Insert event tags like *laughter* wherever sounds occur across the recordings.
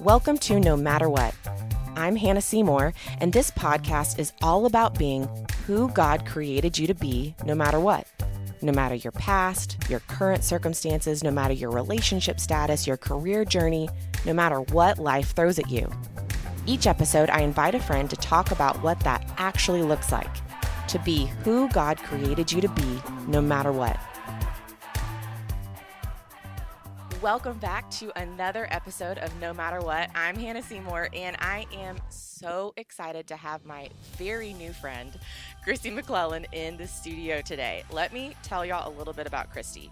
Welcome to No Matter What. I'm Hannah Seymour, and this podcast is all about being who God created you to be no matter what. No matter your past, your current circumstances, no matter your relationship status, your career journey, no matter what life throws at you. Each episode, I invite a friend to talk about what that actually looks like to be who God created you to be no matter what. Welcome back to another episode of No Matter What. I'm Hannah Seymour, and I am so excited to have my very new friend, Kristi McLelland, in the studio today. Let me tell y'all a little bit about Kristi.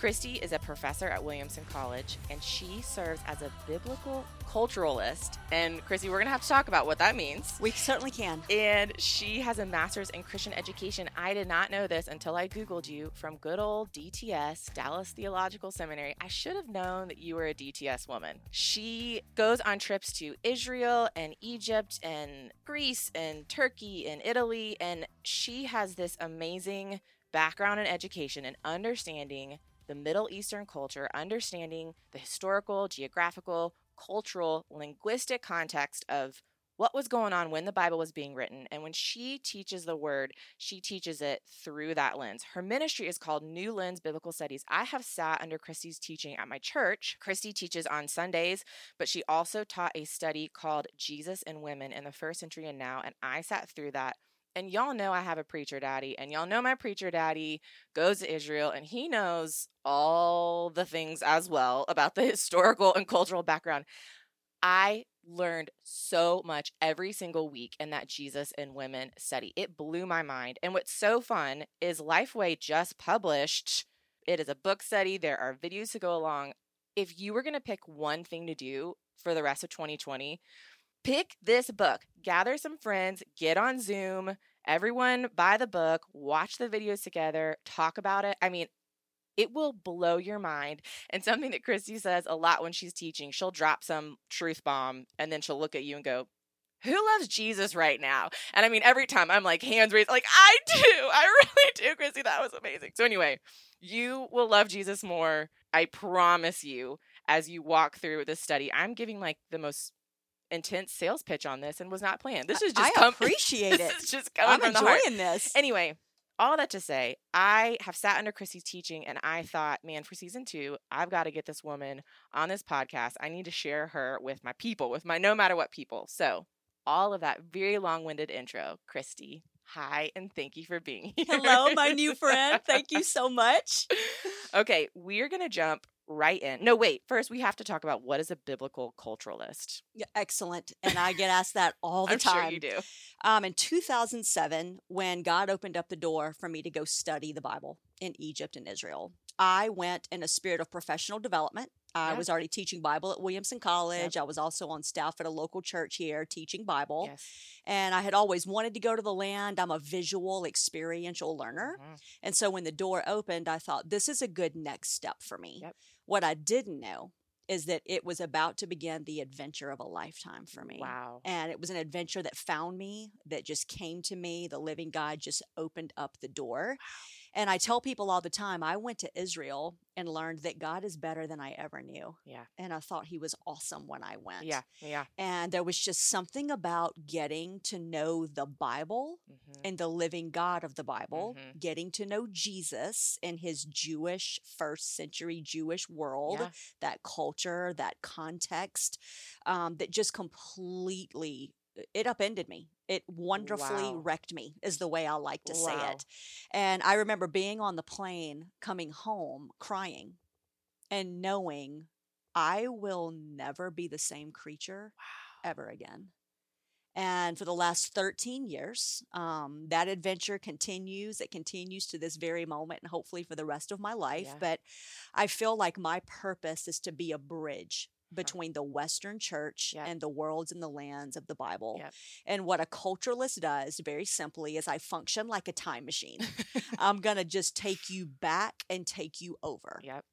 Kristi is a professor at Williamson College, and she serves as a biblical culturalist. And Kristi, we're going to have to talk about what that means. We certainly can. And she has a master's in Christian education. I did not know this until I Googled you from good old DTS, Dallas Theological Seminary. I should have known that you were a DTS woman. She goes on trips to Israel and Egypt and Greece and Turkey and Italy. And she has this amazing background in education and understanding the Middle Eastern culture, understanding the historical, geographical, cultural, linguistic context of what was going on when the Bible was being written. And when she teaches the word, she teaches it through that lens. Her ministry is called New Lens Biblical Studies. I have sat under Kristi's teaching at my church. Kristi teaches on Sundays, but she also taught a study called Jesus and Women in the First Century and Now. And I sat through that and y'all know I have a preacher daddy, and y'all know my preacher daddy goes to Israel and he knows all the things as well about the *laughs* historical and cultural background. I learned so much every single week in that Jesus and Women study. It blew my mind. And what's so fun is Lifeway just published it is a book study, there are videos to go along. If you were going to pick one thing to do for the rest of 2020, pick this book, gather some friends, get on Zoom, everyone buy the book, watch the videos together, talk about it. I mean, it will blow your mind. And something that Kristi says a lot when she's teaching, she'll drop some truth bomb and then she'll look at you and go, who loves Jesus right now? And I mean, every time I'm like, hands raised, like, I do. I *laughs* really do, Kristi. That was amazing. So, anyway, you will love Jesus more. I promise you, as you walk through this study. I'm giving like the most intense sales pitch on this and was not planned. This is just I com- *laughs* appreciate this it. is just coming I'm from the heart. enjoying this. Anyway, all that to say, I have sat under Kristi's teaching and I thought, man, for season two, I've got to get this woman on this podcast. I need to share her with my people, with my no matter what people. So, all of that very long winded intro, Kristi. Hi, and thank you for being here. Hello, my new friend. Thank you *laughs* so much. okay, we're going to jump right in. No, wait. First, we have to talk about what is a biblical culturalist. Yeah, excellent. And I get asked that all the time. I'm time. sure you do. Um, in 2007, when God opened up the door for me to go study the Bible in Egypt and Israel, I went in a spirit of professional development. I Yeah. was already teaching Bible at Williamson College. I was also on staff at a local church here teaching Bible. Yes. And I had always wanted to go to the land. I'm a visual, experiential learner. Mhm. And so when the door opened, I thought, this is a good next step for me. Yep. What I didn't know is that it was about to begin the adventure of a lifetime for me. Wow. And it was an adventure that found me, that just came to me. The living God just opened up the door. And I tell people all the time, I went to Israel and learned that God is better than I ever knew. Yeah. And I thought he was awesome when I went. Yeah. Yeah. And there was just something about getting to know the Bible Mhm. and the living God of the Bible, Mhm. getting to know Jesus in his Jewish, first century Jewish world, Yeah. that culture, that context, um, that just completely it upended me. It wonderfully Wow. wrecked me, is the way I like to say it. And I remember being on the plane, coming home, crying, and knowing I will never be the same creature ever again. And for the last 13 years, um, that adventure continues. It continues to this very moment and hopefully for the rest of my life. Yeah. But I feel like my purpose is to be a bridge. Between the Western church Yep. and the worlds and the lands of the Bible. Yep. And what a culturalist does, very simply, is I function like a time machine. *laughs* I'm going to just take you back and take you over Yep.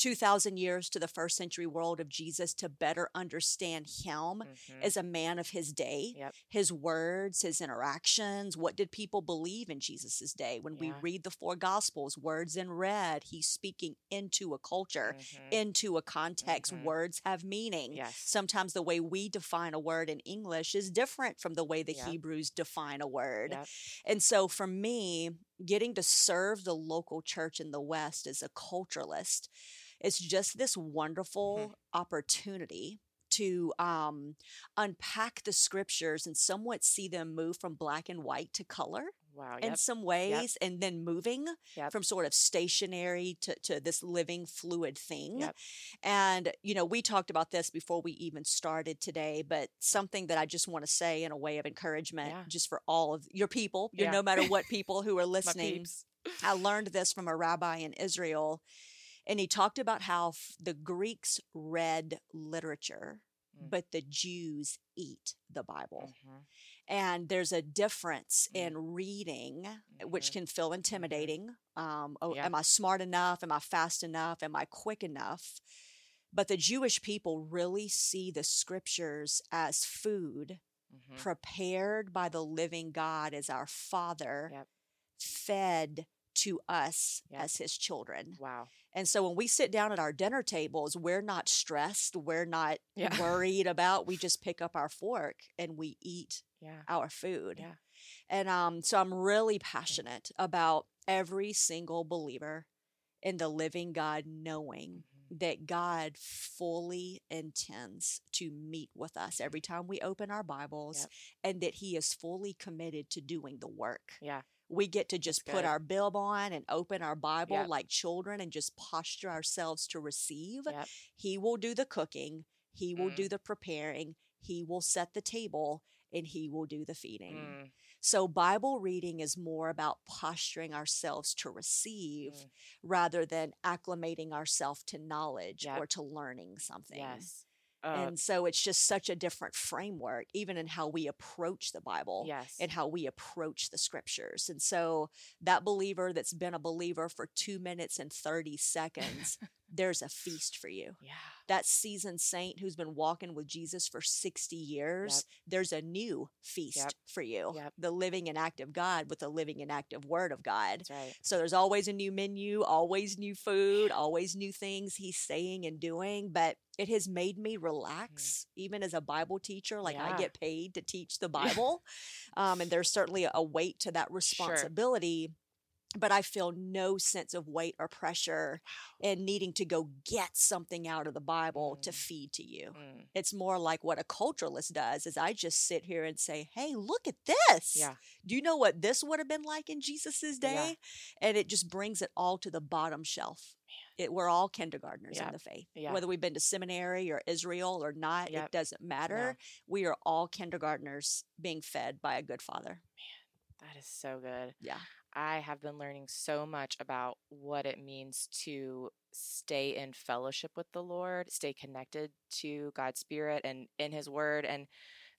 2,000 years to the first century world of Jesus to better understand him Mhm. as a man of his day, Yep. his words, his interactions. What did people believe in Jesus' day? When we read the four gospels, words in red, he's speaking into a culture, Mhm. into a context. Mhm. Words have meaning. Yes. Sometimes the way we define a word in English is different from the way the Yep. Hebrews define a word. Yep. And so for me, getting to serve the local church in the West as a culturalist, it's just this wonderful opportunity to um, unpack the scriptures and somewhat see them move from black and white to color Wow. in some ways and then moving Yep. from sort of stationary to, to this living fluid thing Yep. and you know we talked about this before we even started today but something that i just want to say in a way of encouragement Yeah. just for all of your people your Yeah. no matter what *laughs* people who are listening. I learned this from a rabbi in Israel, and he talked about how f- the Greeks read literature, Mm. but the Jews eat the Bible. Mhm. And there's a difference Mm. in reading, which Mhm. can feel intimidating. Um, oh, Yeah. Am I smart enough? Am I fast enough? Am I quick enough? But the Jewish people really see the scriptures as food Mhm. prepared by the living God as our Father, Yep. fed to us Yep. as His children. Wow. And so when we sit down at our dinner tables, we're not stressed, we're not Yeah. worried about, we just pick up our fork and we eat Yeah. our food. Yeah. And um, so I'm really passionate about every single believer in the living God knowing Mhm. that God fully intends to meet with us every time we open our Bibles Yep. and that He is fully committed to doing the work. Yeah. We get to just That's put good. our bib on and open our Bible Yep. like children and just posture ourselves to receive. Yep. He will do the cooking, He will Mm. do the preparing, He will set the table, and He will do the feeding. Mm. So, Bible reading is more about posturing ourselves to receive Mm. rather than acclimating ourselves to knowledge Yep. or to learning something. Yes. Uh, And so it's just such a different framework, even in how we approach the Bible yes. and how we approach the scriptures. And so that believer that's been a believer for two minutes and 30 seconds, *laughs* there's a feast for you. yeah. That seasoned saint who's been walking with Jesus for 60 years, there's a new feast Yep. for you. Yep. The living and active God with the living and active word of God. Right. So there's always a new menu, always new food, always new things he's saying and doing. But it has made me relax, even as a Bible teacher. Like I get paid to teach the *laughs* Bible. um, and there's certainly a weight to that responsibility. But I feel no sense of weight or pressure and needing to go get something out of the Bible to Mm. feed to you. Mm. It's more like what a culturalist does is I just sit here and say, hey, look at this. Yeah. Do you know what this would have been like in Jesus's day? Yeah. And it just brings it all to the bottom shelf. It, we're all kindergartners Yep. in the faith. Yeah. Whether we've been to seminary or Israel or not, Yep. it doesn't matter. We are all kindergartners being fed by a good father. Man, That is so good. Yeah. I have been learning so much about what it means to stay in fellowship with the Lord, stay connected to God's Spirit and in His Word. And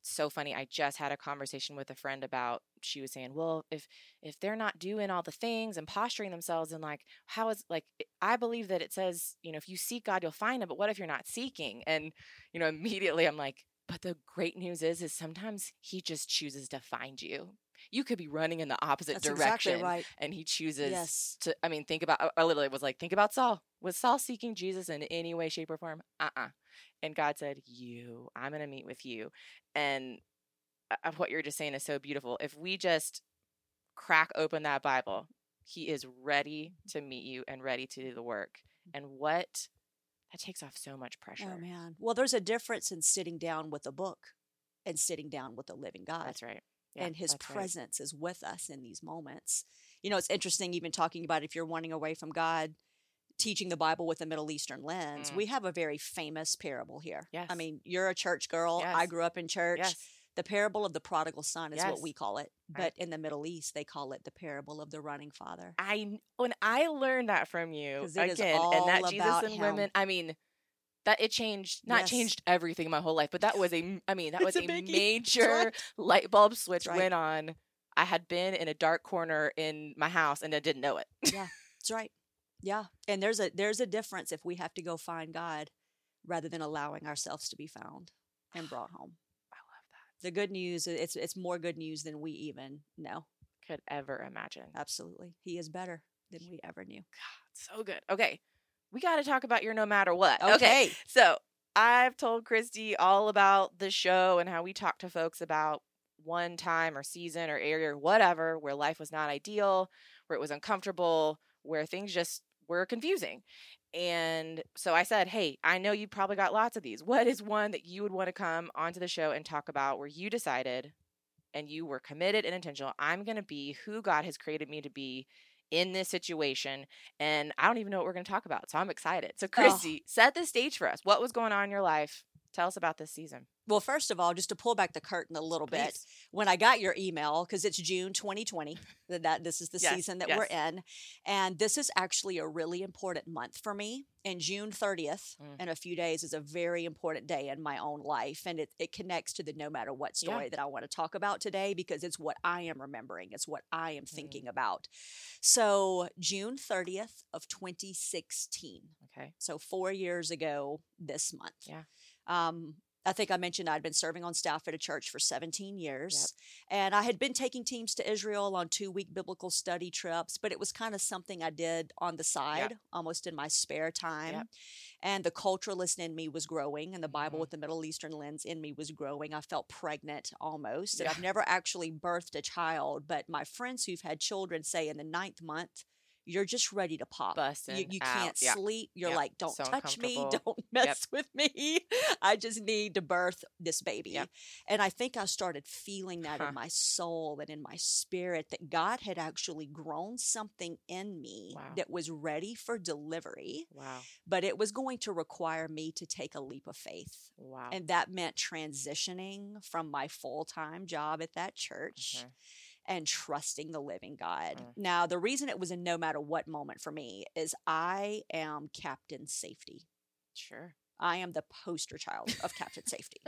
so funny. I just had a conversation with a friend about. She was saying, "Well, if if they're not doing all the things and posturing themselves, and like, how is like? I believe that it says, you know, if you seek God, you'll find Him. But what if you're not seeking? And you know, *laughs* immediately I'm like, but the great news is, is sometimes He just chooses to find you. You could be running in the opposite That's direction exactly right. and he chooses Yes. to i mean think about I- literally was like think about saul. Was saul seeking jesus in any way shape or form? Uh-uh. And god said you i'm going to meet with you. And uh, uh, what you're just saying is so beautiful. If we just crack open that bible he is ready to meet you and ready to do the work. And what that takes off so much pressure. Oh, man. Well, there's a difference in sitting down with a book and sitting down with the living God. that's right Yeah, and his that's right. presence is with us in these moments. You know, it's interesting even talking about if you're running away from God, teaching the Bible with a Middle Eastern lens. Mm. We have a very famous parable here. I mean, you're a church girl. I grew up in church. yes The parable of the prodigal son is Yes. what we call it. Right. But in the Middle East, they call it the parable of the running father. I when I learned that from you 'Cause it is again, and that Jesus and him. women. I mean, that it changed not Yes. changed everything in my whole life, but that was a i mean that *laughs* was It's a, a major right. light bulb switch right. went on. I had been in a dark corner in my house and I didn't know it. Yeah. That's right. Yeah. And there's a there's a difference if we have to go find God rather than allowing ourselves to be found and brought *sighs* home. I love that. The good news it's it's more good news than we even know. Could ever imagine. Absolutely. He is better than we ever knew. God, so good. Okay. We got to talk about your no matter what. *laughs* Okay. So I've told Kristi all about the show and how we talk to folks about one time or season or area or whatever where life was not ideal, where it was uncomfortable, where things just were confusing. And so I said, Hey, I know you probably got lots of these. What is one that you would want to come onto the show and talk about where you decided and you were committed and intentional? I'm going to be who God has created me to be in this situation. And I don't even know what we're going to talk about. So I'm excited. So, oh. Kristi, set the stage for us. What was going on in your life? Tell us about this season. Well, first of all, just to pull back the curtain a little bit, when I got your email, because it's June 2020, that, that this is the Yes, season that we're in, and this is actually a really important month for me. And June 30th, Mm. in a few days, is a very important day in my own life, and it, it connects to the no matter what Yeah. story that I want to talk about today because it's what I am remembering, it's what I Mm. am thinking about. So June 30th of 2016, Okay. so four years ago this month. Yeah. Um, I think I mentioned I'd been serving on staff at a church for 17 years. And I had been taking teams to Israel on two week biblical study trips, but it was kind of something I did on the side, almost in my spare time. Yep. And the culturalist in me was growing, and the Bible Mhm. with the Middle Eastern lens in me was growing. I felt pregnant almost. And Yeah. I've never actually birthed a child, but my friends who've had children say in the ninth month, you're just ready to pop. You, Busting you out. can't Yeah. sleep. You're Yep. like, don't So touch me. *laughs* Don't mess with me. *laughs* I just need to birth this baby. Yep. And I think I started feeling that Huh. in my soul and in my spirit that God had actually grown something in me Wow. that was ready for delivery, Wow. but it was going to require me to take a leap of faith. Wow. And that meant transitioning from my full time job at that church Mhm. And trusting the living God. Mm. Now, the reason it was a no matter what moment for me is I am Captain Safety. Sure. I am the poster child of Captain Safety.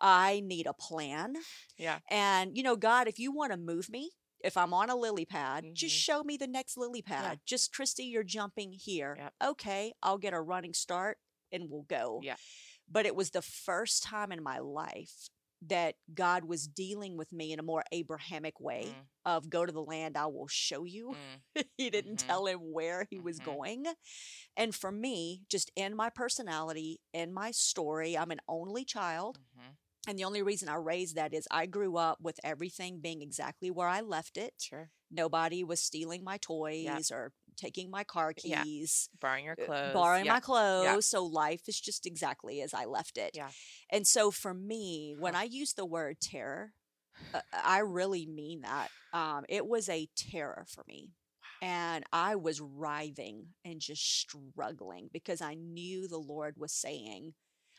I need a plan. Yeah. And, you know, God, if you want to move me, if I'm on a lily pad, just Mhm. show me the next lily pad. Just, Kristi, you're jumping here. Yep. Okay, I'll get a running start and we'll go. Yeah. But it was the first time in my life that God was dealing with me in a more Abrahamic way Mm, of go to the land I will show you. mm, *laughs* he didn't Mhm. tell him where he was Mhm. going. And for me, just in my personality, in my story, I'm an only child. mhm. And the only reason I raised that is I grew up with everything being exactly where I left it. Sure. Nobody was stealing my toys or taking my car Yeah. keys, Borrowing your uh, clothes. borrowing yeah. my clothes. So life is just exactly as I left it. Yeah. And so for me, when I use the word terror, uh, I really mean that. Um, it was a terror for me. And I was writhing and just struggling because I knew the Lord was saying,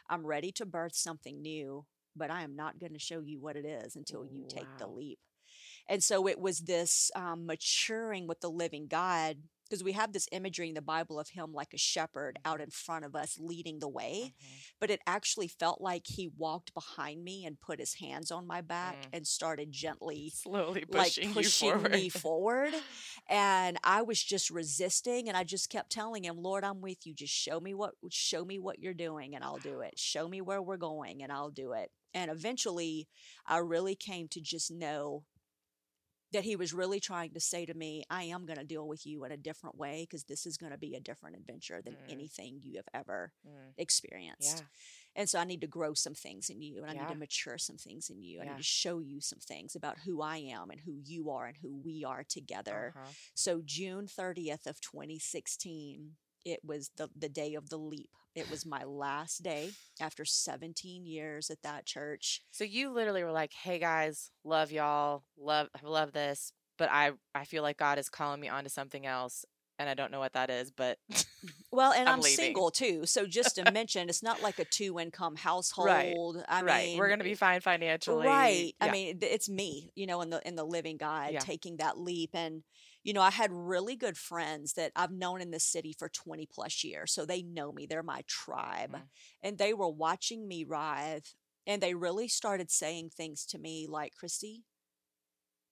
I'm ready to birth something new, but I am not going to show you what it is until you take the leap. And so it was this um, maturing with the living God because we have this imagery in the Bible of him like a shepherd out in front of us leading the way Mhm. but it actually felt like he walked behind me and put his hands on my back Mm. and started gently Slowly like pushing, pushing you forward. me forward *laughs* and i was just resisting and i just kept telling him lord i'm with you just show me what show me what you're doing and i'll do it show me where we're going and i'll do it and eventually i really came to just know that he was really trying to say to me, I am going to deal with you in a different way because this is going to be a different adventure than Mm. anything you have ever Mm, experienced. Yeah. And so I need to grow some things in you and I need to mature some things in you. I Yeah. need to show you some things about who I am and who you are and who we are together. Uh-huh. So June 30th of 2016, it was the, the day of the leap. It was my last day after 17 years at that church. So you literally were like, "Hey guys, love y'all, love love this, but I I feel like God is calling me onto something else, and I don't know what that is, but mm-hmm. Well, *laughs* and I'm I'm, single too. So just to *laughs* mention, it's not like a two income household. I right, mean, we're gonna be fine financially, Right. Yeah. I mean, it's me, you know, in the in the living God Yeah. taking that leap and you know, I had really good friends that I've known in this city for 20 plus years. So they know me. They're my tribe. Mhm. And they were watching me writhe and they really started saying things to me like, "Kristi,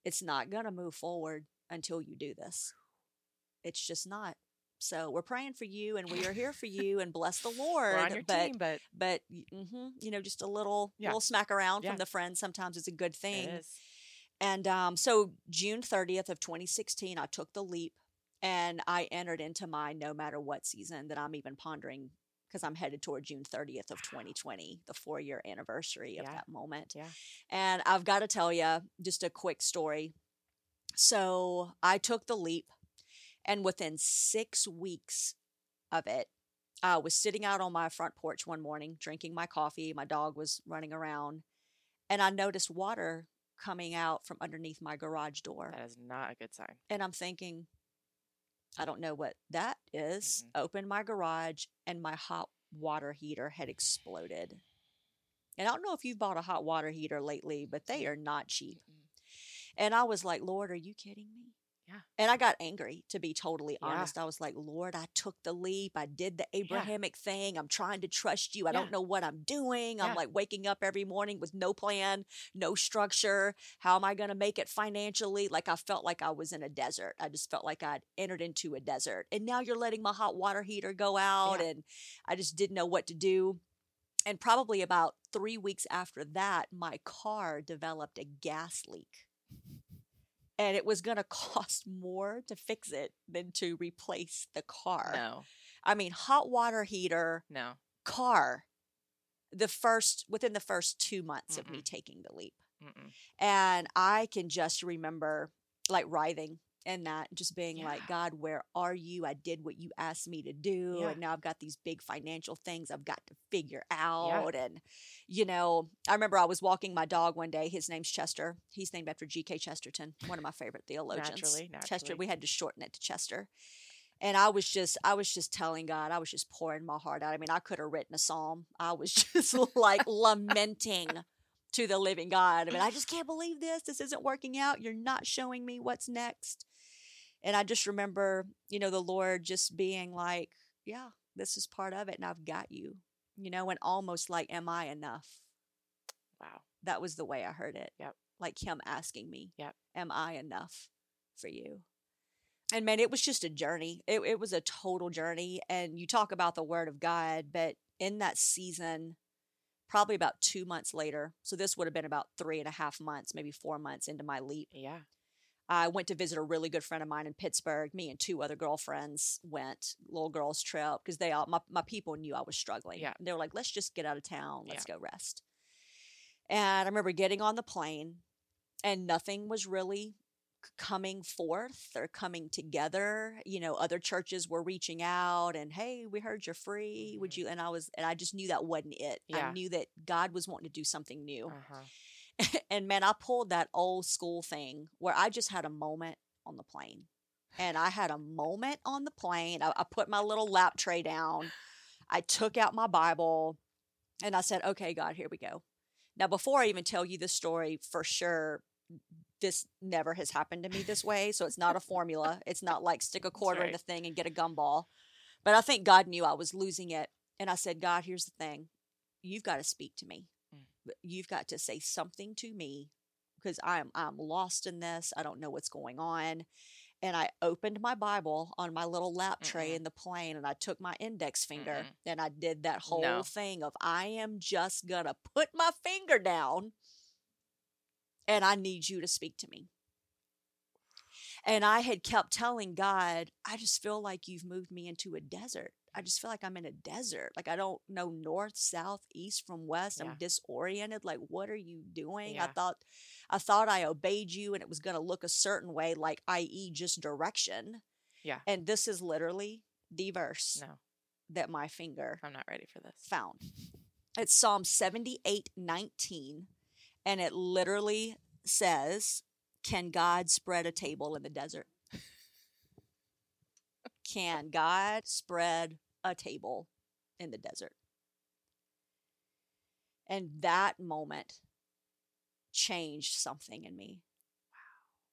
it's not going to move forward until you do this. It's just not. So we're praying for you and we are here for you and bless the Lord. *laughs* We're on your but team, but but hmm you know, just a little Yeah. little smack around Yeah. from the friends sometimes is a good thing. And um, so June 30th of 2016, I took the leap and I entered into my no matter what season that I'm even pondering because I'm headed toward June 30th of 2020, the four year anniversary of Yeah. that moment. Yeah. And I've got to tell you just a quick story. So I took the leap, and within six weeks of it, I was sitting out on my front porch one morning drinking my coffee. My dog was running around, and I noticed water coming out from underneath my garage door. That is not a good sign. And I'm thinking, I don't know what that is. Opened my garage, and my hot water heater had exploded. And I don't know if you've bought a hot water heater lately, but they are not cheap. Mm-mm. And I was like, Lord, are you kidding me? Yeah. And I got angry, to be totally Yeah. honest. I was like, Lord, I took the leap. I did the Abrahamic thing. I'm trying to trust you. I Yeah. don't know what I'm doing. Yeah. I'm like waking up every morning with no plan, no structure. How am I going to make it financially? Like I felt like I was in a desert. I just felt like I'd entered into a desert. And now you're letting my hot water heater go out. Yeah. And I just didn't know what to do. And probably about three weeks after that, my car developed a gas leak. And it was going *laughs* to cost more to fix it than to replace the car. No, I mean, hot water heater, no. car, the first, within the first two months of me taking the leap. Mm-mm. And I can just remember like writhing in that, just being like, God, where are you? I did what you asked me to do. Yeah. And now I've got these big financial things I've got to figure out. And, you know, I remember I was walking my dog one day. His name's Chester. He's named after G.K. Chesterton, one of my favorite theologians. Naturally, Chester, naturally. we had to shorten it to Chester. And I was just, I was just telling God, I was just pouring my heart out. I mean, I could have written a psalm. I was *laughs* just like lamenting to the living God. I mean, I just can't believe this. This isn't working out. You're not showing me what's next. And I just remember, you know, the Lord just being like, yeah, this is part of it. And I've got you, you know, and almost like, am I enough? Wow. That was the way I heard it. Yep. Like Him asking me, Yep. am I enough for you? And man, it was just a journey. It, it was a total journey. And you talk about the word of God, but in that season, probably about two months later, so this would have been about three and a half months, maybe four months into my leap, Yeah. I went to visit a really good friend of mine in Pittsburgh. Me and two other girlfriends went, little girls trip, because they all my, my people knew I was struggling. Yeah. They were like, let's just get out of town. Let's Yeah. go rest. And I remember getting on the plane and nothing was really coming forth or coming together. You know, other churches were reaching out and, hey, we heard you're free. Would Mhm. you? And I was, and I just knew that wasn't it. I knew that God was wanting to do something new. Uh-huh. *laughs* and man, I pulled that old school thing where I just had a moment on the plane. And I had a moment on the plane. I, I put my little lap tray down. I took out my Bible and I said, okay, God, here we go. Now, before I even tell you the story, for sure, this never has happened to me this way. So it's not a formula. It's not like stick a quarter in the thing and get a gumball. But I think God knew I was losing it. And I said, God, here's the thing. You've got to speak to me. Mm. You've got to say something to me because I'm I'm lost in this. I don't know what's going on. And I opened my Bible on my little lap tray Mm-mm. in the plane and I took my index finger Mm-mm. and I did that whole No. thing of I am just gonna put my finger down and I need you to speak to me. And I had kept telling God, I just feel like you've moved me into a desert. I just feel like I'm in a desert. Like I don't know north, south, east from west. Yeah. I'm disoriented. Like what are you doing? I thought I thought I obeyed you and it was going to look a certain way like i.e. just direction. Yeah. And this is literally the verse No, that my finger I'm not ready for this. found. It's Psalm 78 19, and it literally says, Can God spread a table in the desert? Can God spread a table in the desert? And that moment changed something in me.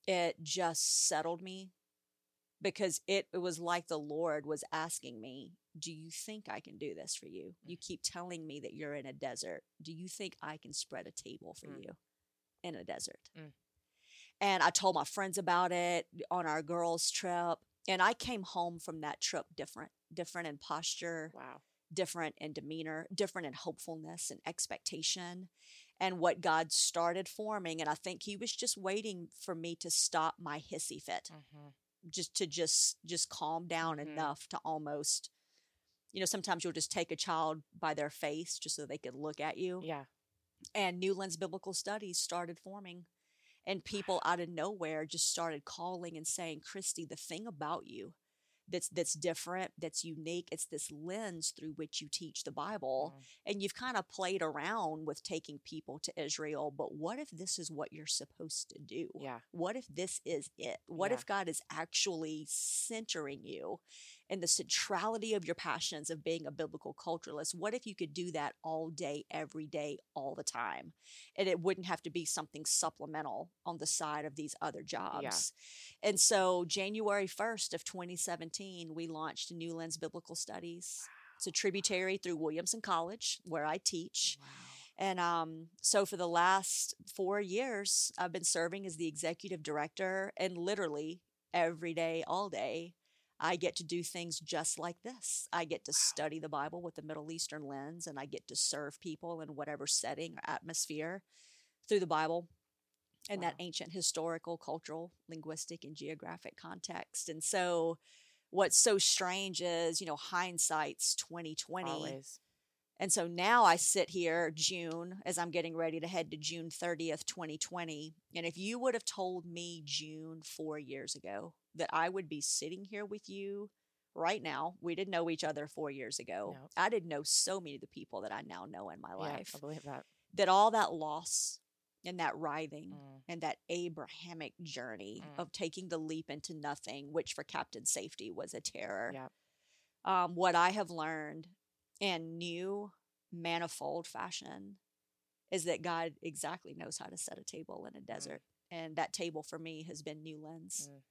It just settled me because it, it was like the Lord was asking me, Do you think I can do this for you? You keep telling me that you're in a desert. Do you think I can spread a table for Mm. you in a desert? Mm. And I told my friends about it on our girls' trip. And I came home from that trip different, different in posture, Wow. different in demeanor, different in hopefulness and expectation, and what God started forming. And I think He was just waiting for me to stop my hissy fit, Mm-hmm. Just to just just calm down Mhm. enough to almost, you know, sometimes you'll just take a child by their face just so they could look at you. Yeah. And New Lens Biblical Studies started forming. And people out of nowhere just started calling and saying, Kristi, the thing about you that's that's different, that's unique, it's this lens through which you teach the Bible. Mm. And you've kind of played around with taking people to Israel, but what if this is what you're supposed to do? Yeah. What if this is it? What Yeah. if God is actually centering you in the centrality of your passions of being a biblical culturalist? What if you could do that all day, every day, all the time? And it wouldn't have to be something supplemental on the side of these other jobs. And so, January 1st of 2017, we launched New Lens Biblical Studies. It's a tributary through Williamson College, where I teach. Wow. And um, so for the last four years, I've been serving as the executive director, and literally every day, all day, I get to do things just like this. I get to study the Bible with the Middle Eastern lens, and I get to serve people in whatever setting or atmosphere through the Bible and that ancient historical, cultural, linguistic, and geographic context. And so, what's so strange is, you know, hindsight's twenty twenty. Always. And so now I sit here June as I'm getting ready to head to June 30th, 2020. And if you would have told me June four years ago that I would be sitting here with you right now, we didn't know each other four years ago. No. I didn't know so many of the people that I now know in my Yeah, life. I believe that. That all that loss and that writhing Mm. and that Abrahamic journey Mm. of taking the leap into nothing, which for Captain Safety was a terror Yeah. um, what I have learned in new manifold fashion is that God exactly knows how to set a table in a desert. And that table for me has been New Lens. Mm.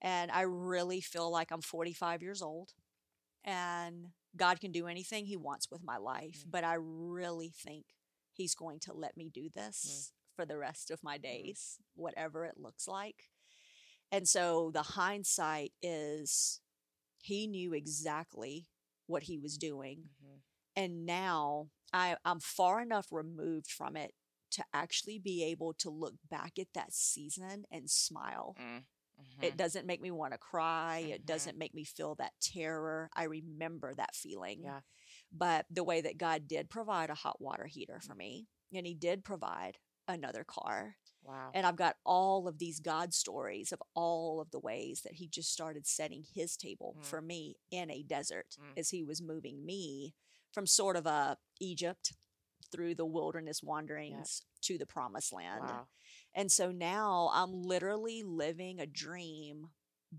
And I really feel like I'm 45 years old and God can do anything He wants with my life. Mm. But I really think He's going to let me do this for the rest of my days, whatever it looks like. And so the hindsight is he knew exactly what he was doing. Mhm. And now I, I'm far enough removed from it to actually be able to look back at that season and smile. Mm. It Mhm. doesn't make me want to cry. It Mhm. doesn't make me feel that terror. I remember that feeling. Yeah. But the way that God did provide a hot water heater for me, and He did provide another car. Wow. And I've got all of these God stories of all of the ways that He just started setting His table Mm. for me in a desert Mm. as He was moving me from sort of a Egypt through the wilderness wanderings to the promised land. wow. And so now I'm literally living a dream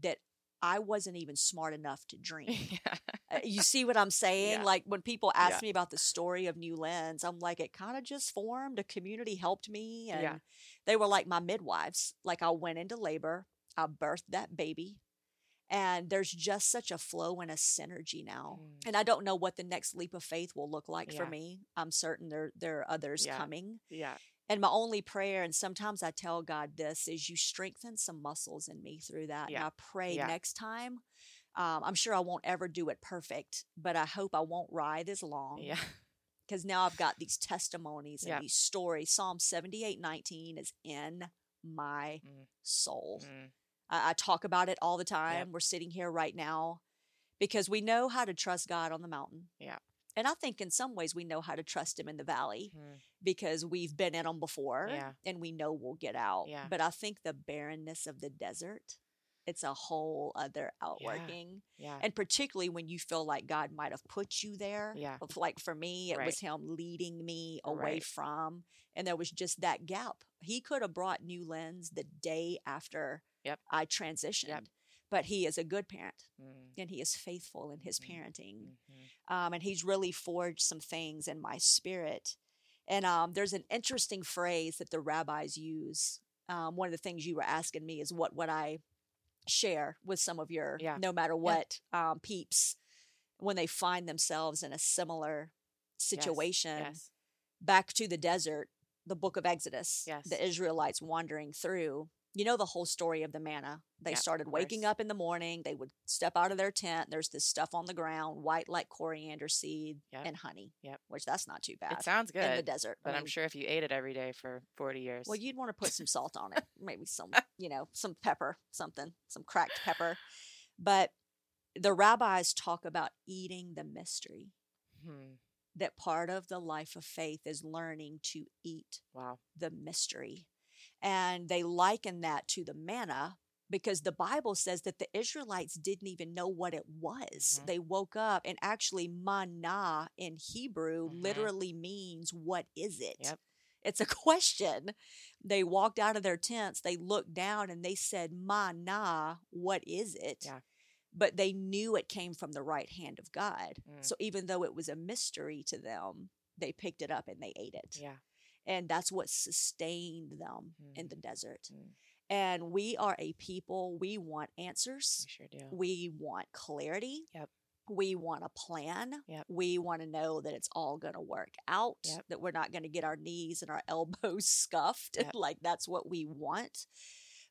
that I wasn't even smart enough to *laughs* dream. yeah. Uh, you see what I'm saying? Yeah. Like when people ask Yeah. me about the story of New Lens, I'm like, it kind of just formed. A community helped me, and they were like my midwives. Like I went into labor, I birthed that baby, and there's just such a flow and a synergy now. Mm. And I don't know what the next leap of faith will look like for me. I'm certain there there are others coming. Yeah. And my only prayer, and sometimes I tell God this, is you strengthen some muscles in me through that. Yeah. And I pray Yeah. next time. Um, I'm sure I won't ever do it perfect, but I hope I won't writhe as long Yeah. *laughs* because now I've got these testimonies and Yeah. these stories. Psalm 78 19 is in my Mm. soul. Mm. I, I talk about it all the time. We're sitting here right now because we know how to trust God on the mountain. Yeah. And I think in some ways we know how to trust Him in the valley Mm. because we've been in them before Yeah. and we know we'll get out. Yeah. But I think the barrenness of the desert, it's a whole other outworking. Yeah. And particularly when you feel like God might have put you there. Yeah. Like for me, it was Him leading me away Right. from, and there was just that gap. He could have brought New Lens the day after Yep. I transitioned, but He is a good parent Mm. and He is faithful in His Mhm. parenting Mhm. um, and he's really forged some things in my spirit. And um, there's an interesting phrase that the rabbis use. Um, one of the things you were asking me is what would I share with some of your, Yeah. no matter what, um, peeps when they find themselves in a similar Yes. situation. Yes. Back to the desert, the book of Exodus, Yes. the Israelites wandering through. You know the whole story of the manna. They Yeah, started waking up in the morning. They would step out of their tent. There's this stuff on the ground, white like coriander seed Yep. and honey. Yep. Which that's not too bad It sounds good in the desert. I but I'm mean, sure if you ate it every day for 40 years. Well, you'd want to put some salt on it, *laughs* maybe some, you know, some pepper, something, some cracked pepper. But the rabbis talk about eating the mystery. Hmm. That part of the life of faith is learning to eat Wow. the mystery. And they liken that to the manna because the Bible says that the Israelites didn't even know what it was. Mhm. They woke up and actually manna in Hebrew Mhm. literally means what is it? Yep. It's a *laughs* question. They walked out of their tents, they looked down and they said, Manna, what is it? Yeah. But they knew it came from the right hand of God. Mm. So even though it was a mystery to them, they picked it up and they ate it Yeah. And that's what sustained them in Mm. the desert. Mm. And we are a people, we want answers, We sure do. we want clarity. Yep. We want a plan. Yep. We want to know that it's all going to work out, Yep. that we're not going to get our knees and our *laughs* elbows scuffed. Yep. like that's what we want.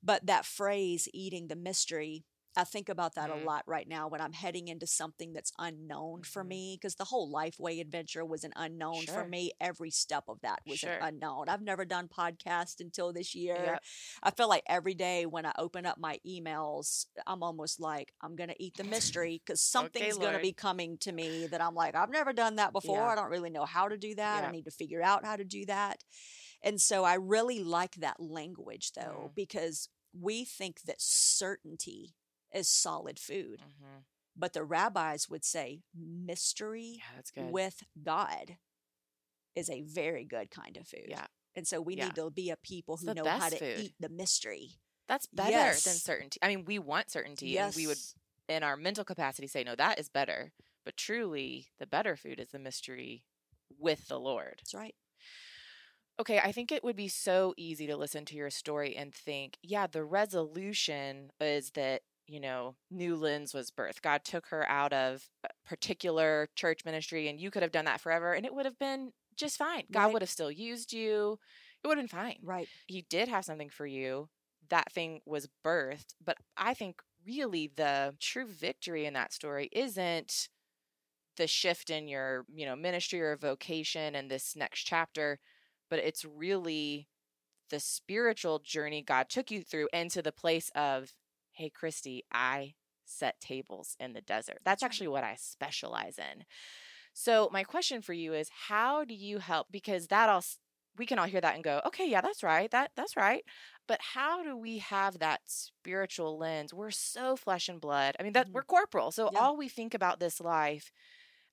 But that phrase, eating the mystery, I think about that Mm. a lot right now when I'm heading into something that's unknown for Mhm. me because the whole Lifeway adventure was an unknown for me. Every step of that was Sure. an unknown. I've never done podcast until this year. Yep. I feel like every day when I open up my emails, I'm almost like I'm gonna eat the mystery because something's gonna be coming to me that I'm like I've never done that before. Yeah. I don't really know how to do that. Yeah. I need to figure out how to do that. And so I really like that language though Mm. because we think that certainty is solid food, hmm but the rabbis would say mystery Yeah, with God is a very good kind of food. Yeah. And so we Yeah. need to be a people who know how to food. eat the mystery. That's better than certainty. I mean, we want certainty, and we would, in our mental capacity, say, no, that is better. But truly, the better food is the mystery with the Lord. That's right. Okay, I think it would be so easy to listen to your story and think, yeah, the resolution is that, you know, New Lens was birth. God took her out of a particular church ministry, and you could have done that forever, and it would have been just fine. God Right. would have still used you. It would have been fine. Right. He did have something for you. That thing was birthed. But I think really the true victory in that story isn't the shift in your, you know, ministry or vocation in this next chapter, but it's really the spiritual journey God took you through into the place of, hey, Kristi, I set tables in the desert. That's actually what I specialize in. So my question for you is how do you help because that all we can all hear that and go, "Okay, yeah, that's right. That that's right." But how do we have that spiritual lens? We're so flesh and blood. I mean, that Mhm. we're corporal. So Yeah. all we think about this life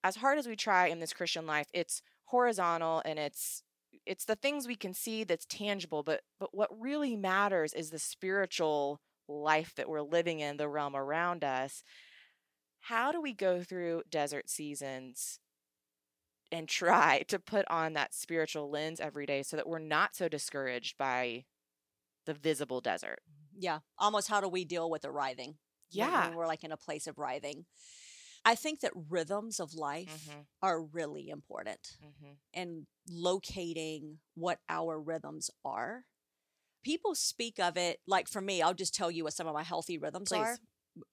as hard as we try in this Christian life, it's horizontal and it's it's the things we can see that's tangible, but but what really matters is the spiritual life that we're living in, the realm around us. How do we go through desert seasons and try to put on that spiritual lens every day so that we're not so discouraged by the visible desert? Yeah. Almost how do we deal with the writhing? Yeah. When we're like in a place of writhing. I think that rhythms of life Mhm. are really important Mhm. and locating what our rhythms are. People speak of it like for me, I'll just tell you what some of my healthy rhythms Please. are.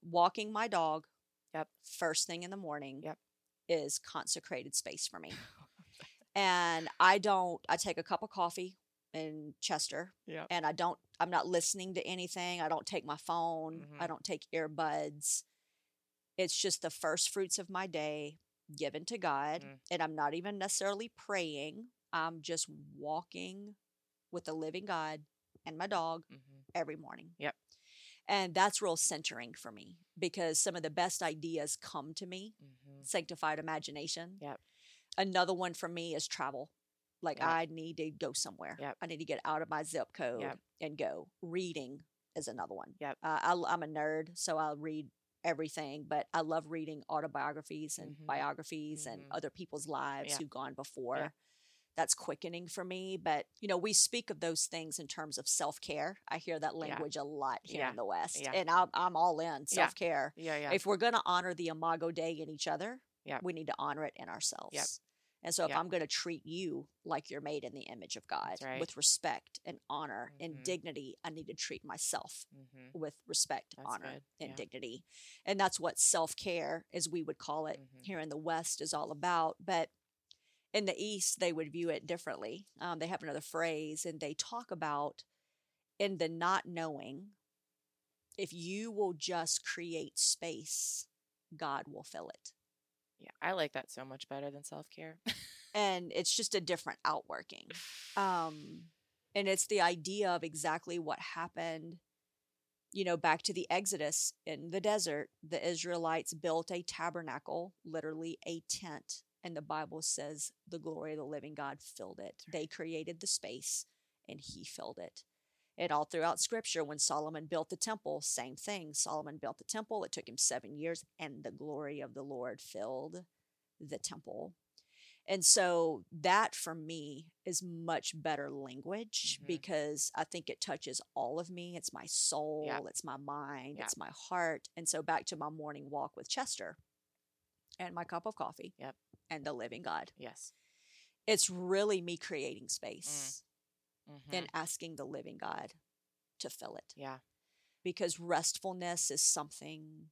Walking my dog Yep. first thing in the morning Yep. is consecrated space for me. *laughs* and I don't I take a cup of coffee in Chester Yep. and I don't I'm not listening to anything. I don't take my phone. I Mhm. don't take earbuds. It's just the first fruits of my day given to God Mm. and I'm not even necessarily praying. I'm just walking with the living God and my dog Mhm. every morning. Yep. And that's real centering for me because some of the best ideas come to me, Mhm. sanctified imagination. Yep. Another one for me is travel. Like Yep. I need to go somewhere. Yep. I need to get out of my zip code Yep. and go. Reading is another one. Yep. Uh, I, I'm a nerd, so I'll read everything, but I love reading autobiographies and Mhm. biographies and Mhm. other people's lives Yeah. who've gone before. That's quickening for me. But, you know, we speak of those things in terms of self care. I hear that language a lot here Yeah. in the West. Yeah. And I'm, I'm all in self care. Yeah, yeah. If we're going to honor the Imago Dei in each other, Yep. we need to honor it in ourselves. And so if Yeah. I'm going to treat you like you're made in the image of God right. with respect and honor Mhm. and dignity, I need to treat myself Mm-hmm. with respect, That's honor, good. and dignity. And that's what self care, as we would call it Mhm. here in the West, is all about. But in the East, they would view it differently. Um, they have another phrase, and they talk about in the not knowing, if you will just create space, God will fill it. Yeah, I like that so much better than self care. *laughs* And it's just a different outworking. Um, and it's the idea of exactly what happened you know back to the exodus in the desert the israelites built a tabernacle literally a tent and the bible says the glory of the living god filled it they created the space and he filled it and all throughout scripture when solomon built the temple same thing solomon built the temple it took him seven years and the glory of the lord filled the temple and so that for me is much better language Mhm. because I think it touches all of me. It's my soul, Yeah. it's my mind, Yeah. it's my heart. And so back to my morning walk with Chester and my cup of coffee Yep. And the living God. yes. It's really me creating space Mhm. and asking the living God to fill it yeah. because restfulness is something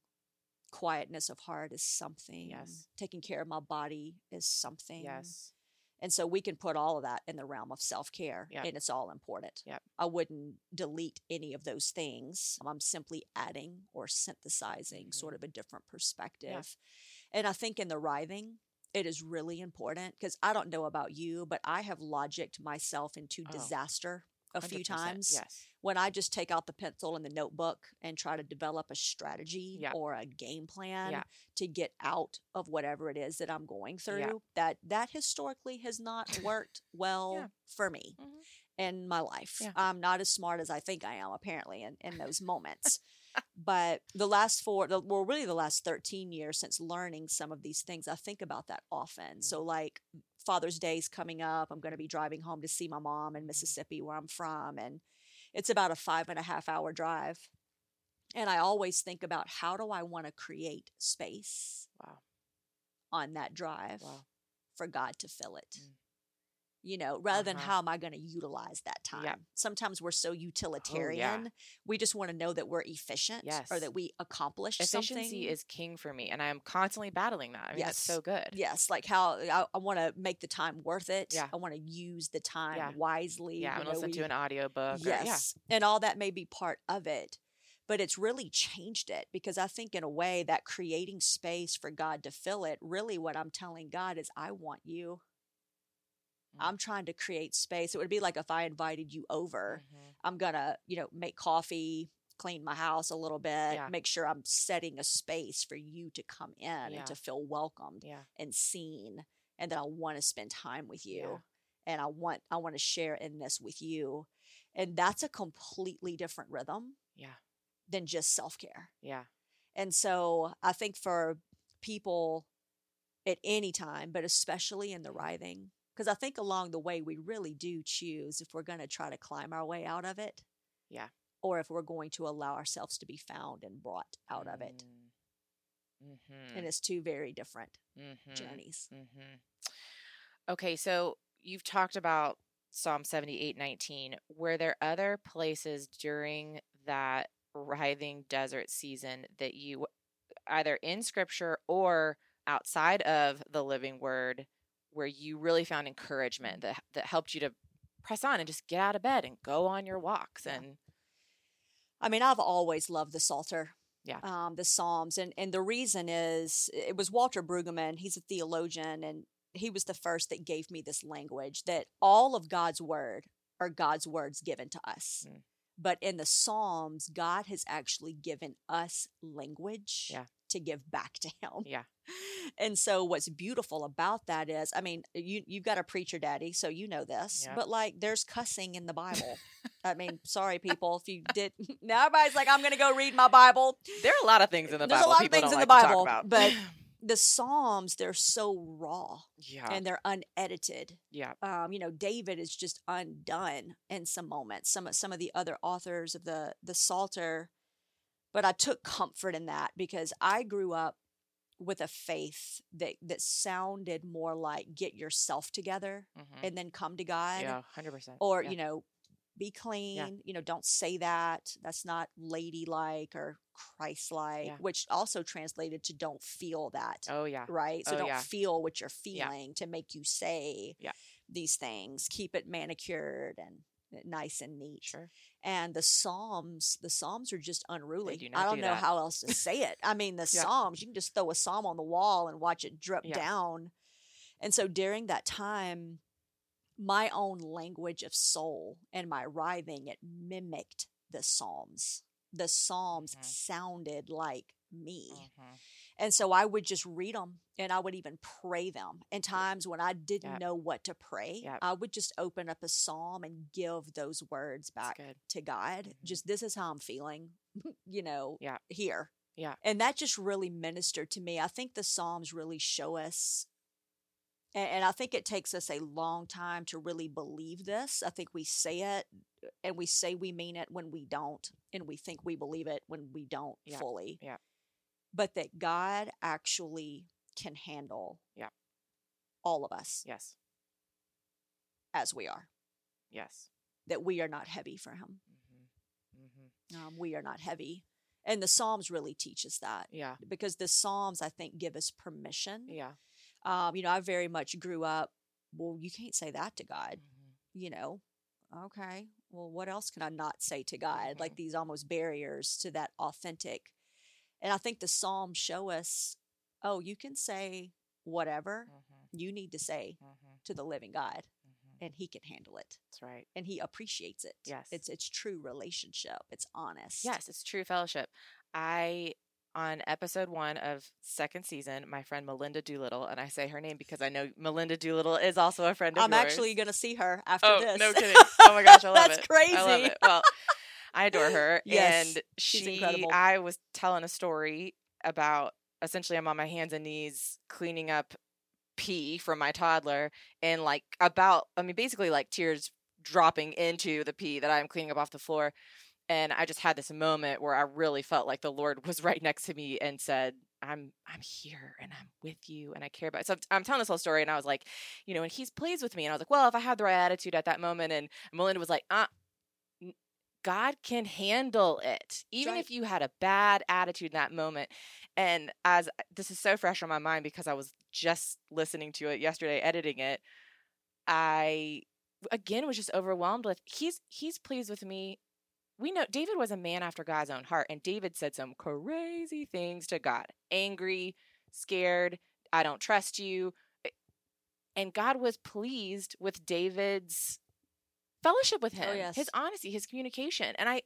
quietness of heart is something Yes. taking care of my body is something Yes. And so we can put all of that in the realm of self care, Yep. and it's all important. Yep. I wouldn't delete any of those things. I'm simply adding or synthesizing sort Mm-hmm. of a different perspective. And I think in the writhing, it is really important because I don't know about you, but I have logicked myself into Oh. disaster a few times Yes. when I just take out the pencil and the notebook and try to develop a strategy Yeah. or a game plan Yeah. to get out of whatever it is that I'm going through, that that historically has not worked well for me Mhm. in my life. Yeah. I'm not as smart as I think I am apparently in, in those moments. But the last four, the, well, really the last 13 years since learning some of these things, I think about that often. So, Mm-hmm. like Father's Day's coming up. I'm going to be driving home to see my mom Mm-hmm. in Mississippi, where I'm from. And it's about a five and a half hour drive. And I always think about how do I want to create space Wow. on that drive Wow. for God to fill it. Mm. You know, rather than Uh-huh. how am I going to utilize that time? Yep. Sometimes we're so utilitarian. We just want to know that we're efficient or that we accomplished Efficiency something. is king for me, and I am constantly battling that. I mean, that's so good. Yes, like how I, I want to make the time worth it. Yeah. I want to use the time Yeah. wisely. Yeah, I'm listen to we- an audiobook. or- Yes. And all that may be part of it. But it's really changed it because I think, in a way, that creating space for God to fill it, really what I'm telling God is, I want you. Mm. I'm trying to create space. It would be like if I invited you over. Mhm. I'm going to, you know, make coffee, clean my house a little bit, Yeah. make sure I'm setting a space for you to come in Yeah. and to feel welcomed Yeah. and seen and that I want to spend time with you and I want I want to share in this with you. And that's a completely different rhythm Yeah. than just self-care. Yeah. And so I think for people at any time, but especially in the writhing, because I think along the way we really do choose if we're going to try to climb our way out of it. Yeah. Or if we're going to allow ourselves to be found and brought out of it. Mm-hmm. And it's two very different mm-hmm. journeys. Mm-hmm. Okay, so you've talked about Psalm 78 19. Were there other places during that writhing desert season that you either in scripture or outside of the living word where you really found encouragement that that helped you to press on and just get out of bed and go on your walks and I mean, I've always loved the Psalter. Yeah. Um, the Psalms. And and the reason is it was Walter Brueggemann, he's a theologian, and he was the first that gave me this language that all of God's word are God's words given to us. Mm. But in the Psalms, God has actually given us language Yeah. To give back to him. Yeah. *laughs* And so what's beautiful about that is, I mean, you you've got a preacher daddy, so you know this, Yeah. but like there's cussing in the Bible. *laughs* I mean, sorry people if you did *laughs* now everybody's like, I'm gonna go read my Bible. there are a lot of things in the Bible. There's a lot of things in like the Bible, but- *clears throat* The Psalms, they're so raw yeah. and they're unedited. yeah. Um, you know, David is just undone in some moments. Some of some of the other authors of the the Psalter, but I took comfort in that because I grew up with a faith that that sounded more like get yourself together Mhm. and then come to God Yeah, hundred percent. or yeah. you know be clean you know don't say that that's not ladylike or christ-like Yeah. which also translated to don't feel that Oh yeah. right so Oh, don't yeah. feel what you're Yeah. feeling to make you say Yeah. these things keep it manicured and nice and neat Sure. and the psalms the psalms are just unruly do i don't do know that. how else to say it i mean the Yeah. psalms you can just throw a psalm on the wall and watch it drip Yeah. down and so during that time my own language of soul and my writhing it mimicked the psalms the psalms Mhm. sounded like me Mhm. And so I would just read them and I would even pray them. And times when I didn't Yep. know what to pray, Yep. I would just open up a psalm and give those words back to God. Mhm. Just this is how I'm feeling, *laughs* you know, Yeah. here. Yeah. And that just really ministered to me. I think the Psalms really show us. And, and I think it takes us a long time to really believe this. I think we say it and we say we mean it when we don't, and we think we believe it when we don't Yeah. fully Yeah. But that God actually can handle Yeah. all of us Yes. as we are, Yes. that we are not heavy for Him. hmm hmm Um, we are not heavy. And the Psalms really teach us that Yeah. because the Psalms, I think, give us permission. Yeah. Um, you know, I very much grew up, well, you can't say that to God, Mhm. you know. Okay, well, what else can I not say to God? Like Mhm. these almost barriers to that authentic. And I think the Psalms show us, oh, you can say whatever Mhm. you need to say Mhm. to the living God Mhm. and he can handle it That's right. and he appreciates it. Yes. It's it's true relationship. It's honest. Yes, it's true fellowship. I on episode one of second season, my friend Melinda Doolittle, and I say her name because I know Melinda Doolittle is also a friend of mine. I'm yours. actually going to see her after oh, this. no kidding! Oh my gosh, I *laughs* love that. That's it. crazy. I love it. Well, I adore *laughs* her. Yes, and she's she, incredible. I was telling a story about essentially I'm on my hands and knees cleaning up pee from my toddler, and like about, I mean, basically like tears dropping into the pee that I'm cleaning up off the floor. And I just had this moment where I really felt like the Lord *laughs* was right next to me and said, I'm I'm here and I'm with you and I care about. So I'm, telling this whole story and I was like, you know, and he's pleased with me and I was like, well, if I had the right attitude at that moment, and Melinda was like, uh, God can handle it, even right. if you had a bad attitude in that moment. And as this is so fresh on my mind because I was just listening to it yesterday, editing it, I again was just overwhelmed with he's he's pleased with me. We know David was a man after God's own heart, and David said some crazy things to God. Angry, scared, I don't trust you. Eh, And God was pleased with David's fellowship with him, Oh, yes. his honesty, his communication. And I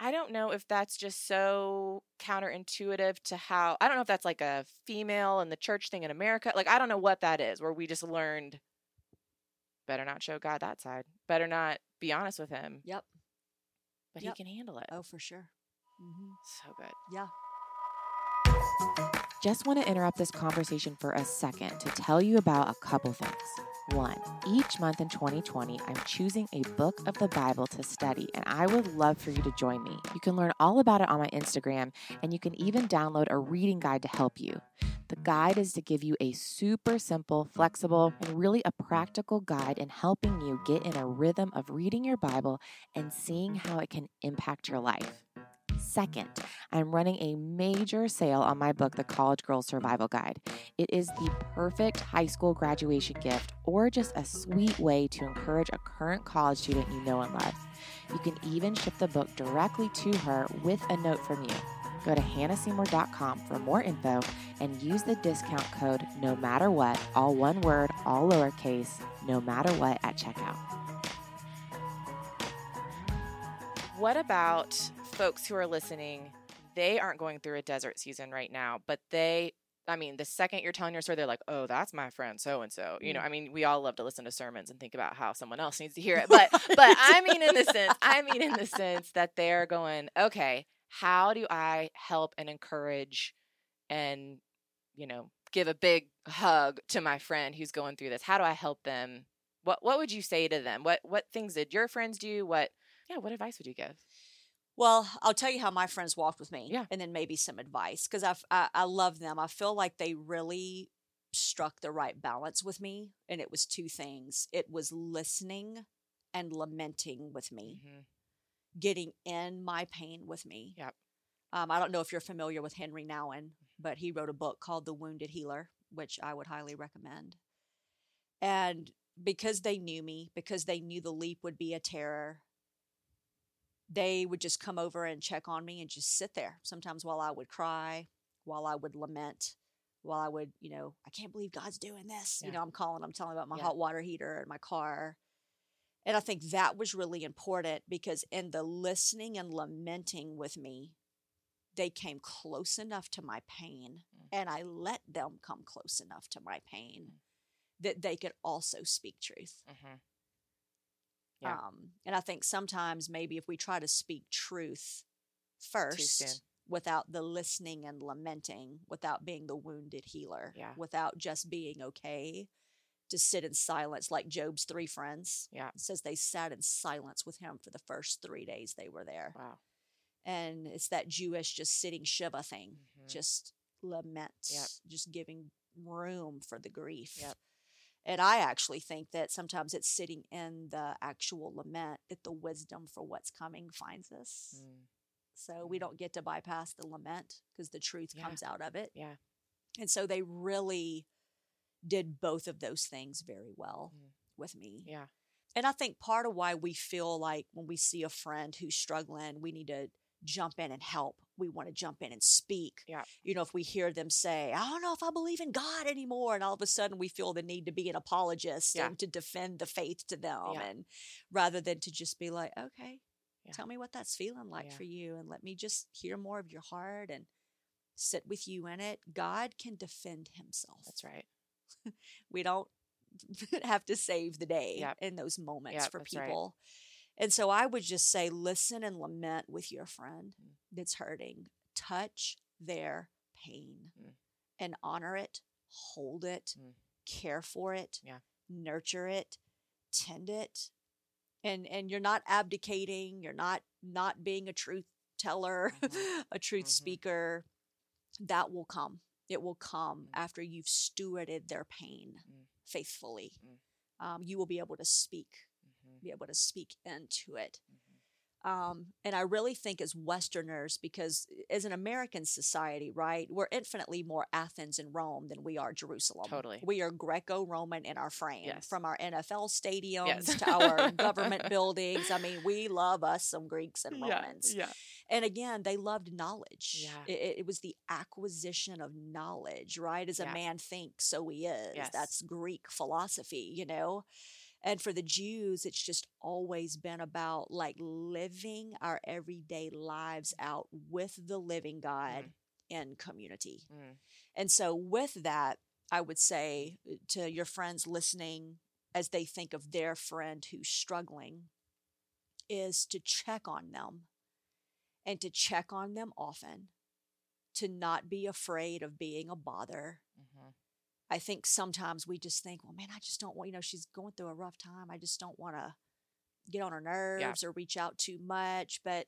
I don't know if that's just so counterintuitive to how I don't know if that's like a female in the church thing in America. Like I don't know what that is, where we just learned better not show God that side. Better not be honest with him. Yep. But Yep. he can handle it. Oh, for sure. hmm So good. Yeah. Just want to interrupt this conversation for a second to tell you about a couple things. One, each month in 2020, I'm choosing a book of the Bible to study, and I would love for you to join me. You can learn all about it on my Instagram, and you can even download a reading guide to help you. The guide is to give you a super simple, flexible, and really a practical guide in helping you get in a rhythm of reading your Bible and seeing how it can impact your life. Second, I'm running a major sale on my book, The College Girl Survival Guide. It is the perfect high school graduation gift or just a sweet way to encourage a current college student you know and love. You can even ship the book directly to her with a note from you. Go to hannahseymour.com for more info and use the discount code no matter what, all one word, all lowercase, no matter what at checkout. What about folks who are listening? They aren't going through a desert season right now, but they, I mean, the second you're telling your story, they're like, oh, that's my friend so and so. You know, mm. I mean, we all love to listen to sermons and think about how someone else needs to hear it. But, *laughs* but I mean, in the sense, I mean, in the sense that they're going, okay, how do I help and encourage and, you know, give a big hug to my friend who's going through this? How do I help them? What What would you say to them? What What things did your friends do? What Yeah, what advice would you give? Well, I'll tell you how my friends walked with me, Yeah. and then maybe some advice because I I love them. I feel like they really struck the right balance with me, and it was two things. It was listening and lamenting with me, hmm getting in my pain with me. Yep. Um, I don't know if you're familiar with Henri Nouwen, but he wrote a book called The Wounded Healer, which I would highly recommend. And because they knew me, because they knew the leap would be a terror, they would just come over and check on me and just sit there. Sometimes while I would cry, while I would lament, while I would, you know, I can't believe God's doing this. You know, I'm calling, I'm telling about my Yeah. hot water heater and my car. And I think that was really important because in the listening and lamenting with me, they came close enough to my pain Mm. and I let them come close enough to my pain that they could also speak truth. hmm Yeah. Um, and I think sometimes maybe if we try to speak truth first without the listening and lamenting, without being the wounded healer, Yeah. without just being okay to sit in silence like Job's three friends. Yeah. It says they sat in silence with him for the first three days they were there. Wow. And it's that Jewish just sitting Shiva thing, Mhm. just lament, Yep. just giving room for the grief. Yep. And I actually think that sometimes it's sitting in the actual lament that the wisdom for what's coming finds us. Mm. So we Mm. don't get to bypass the lament because the truth Yeah. comes out of it. Yeah. And so they really did both of those things very well Mm. with me. Yeah. And I think part of why we feel like when we see a friend who's struggling, we need to jump in and help. We want to jump in and speak. Yeah. You know, if we hear them say, I don't know if I believe in God anymore. And all of a sudden we feel the need to be an apologist Yeah. and to defend the faith to them. Yeah. And rather than to just be like, okay, Yeah. tell me what that's feeling like for you. And let me just hear more of your heart and sit with you in it. God can defend himself That's right. *laughs* we don't *laughs* have to save the day in those moments for people. right. And so I would just say, listen and lament with your friend Mm. that's hurting. Touch their pain Mm. and honor it, hold it, Mm. care for it, Yeah. nurture it, tend it. And and you're not abdicating, you're not not being a truth teller, Mhm. *laughs* a truth Mhm. speaker. That will come. It will come Mm. after you've stewarded their pain Mm. faithfully. Mm. Um, you will be able to speak. Be able to speak into it. Mhm. Um, and I really think as Westerners, because as an American society, right, we're infinitely more Athens and Rome than we are Jerusalem. Totally. We are Greco Roman in our frame, Yes. from our NFL stadiums Yes. to our *laughs* government buildings. I mean, we love us some Greeks and Romans. Yeah. And again, they loved knowledge. Yeah. It, it- was the acquisition of knowledge, right? As a man thinks, so he is. Yes. That's Greek philosophy, you know? And for the Jews, it's just always been about like living our everyday lives out with the living God in community. Mm. And so, with that, I would say uh, to your friends listening as they think of their friend who's struggling, is to check on them and to check on them often, to not be afraid of being a bother. Mhm. I think sometimes we just think, well, man, I just don't want, you know, she's going through a rough time. I just don't want to get on her nerves or reach out too much. But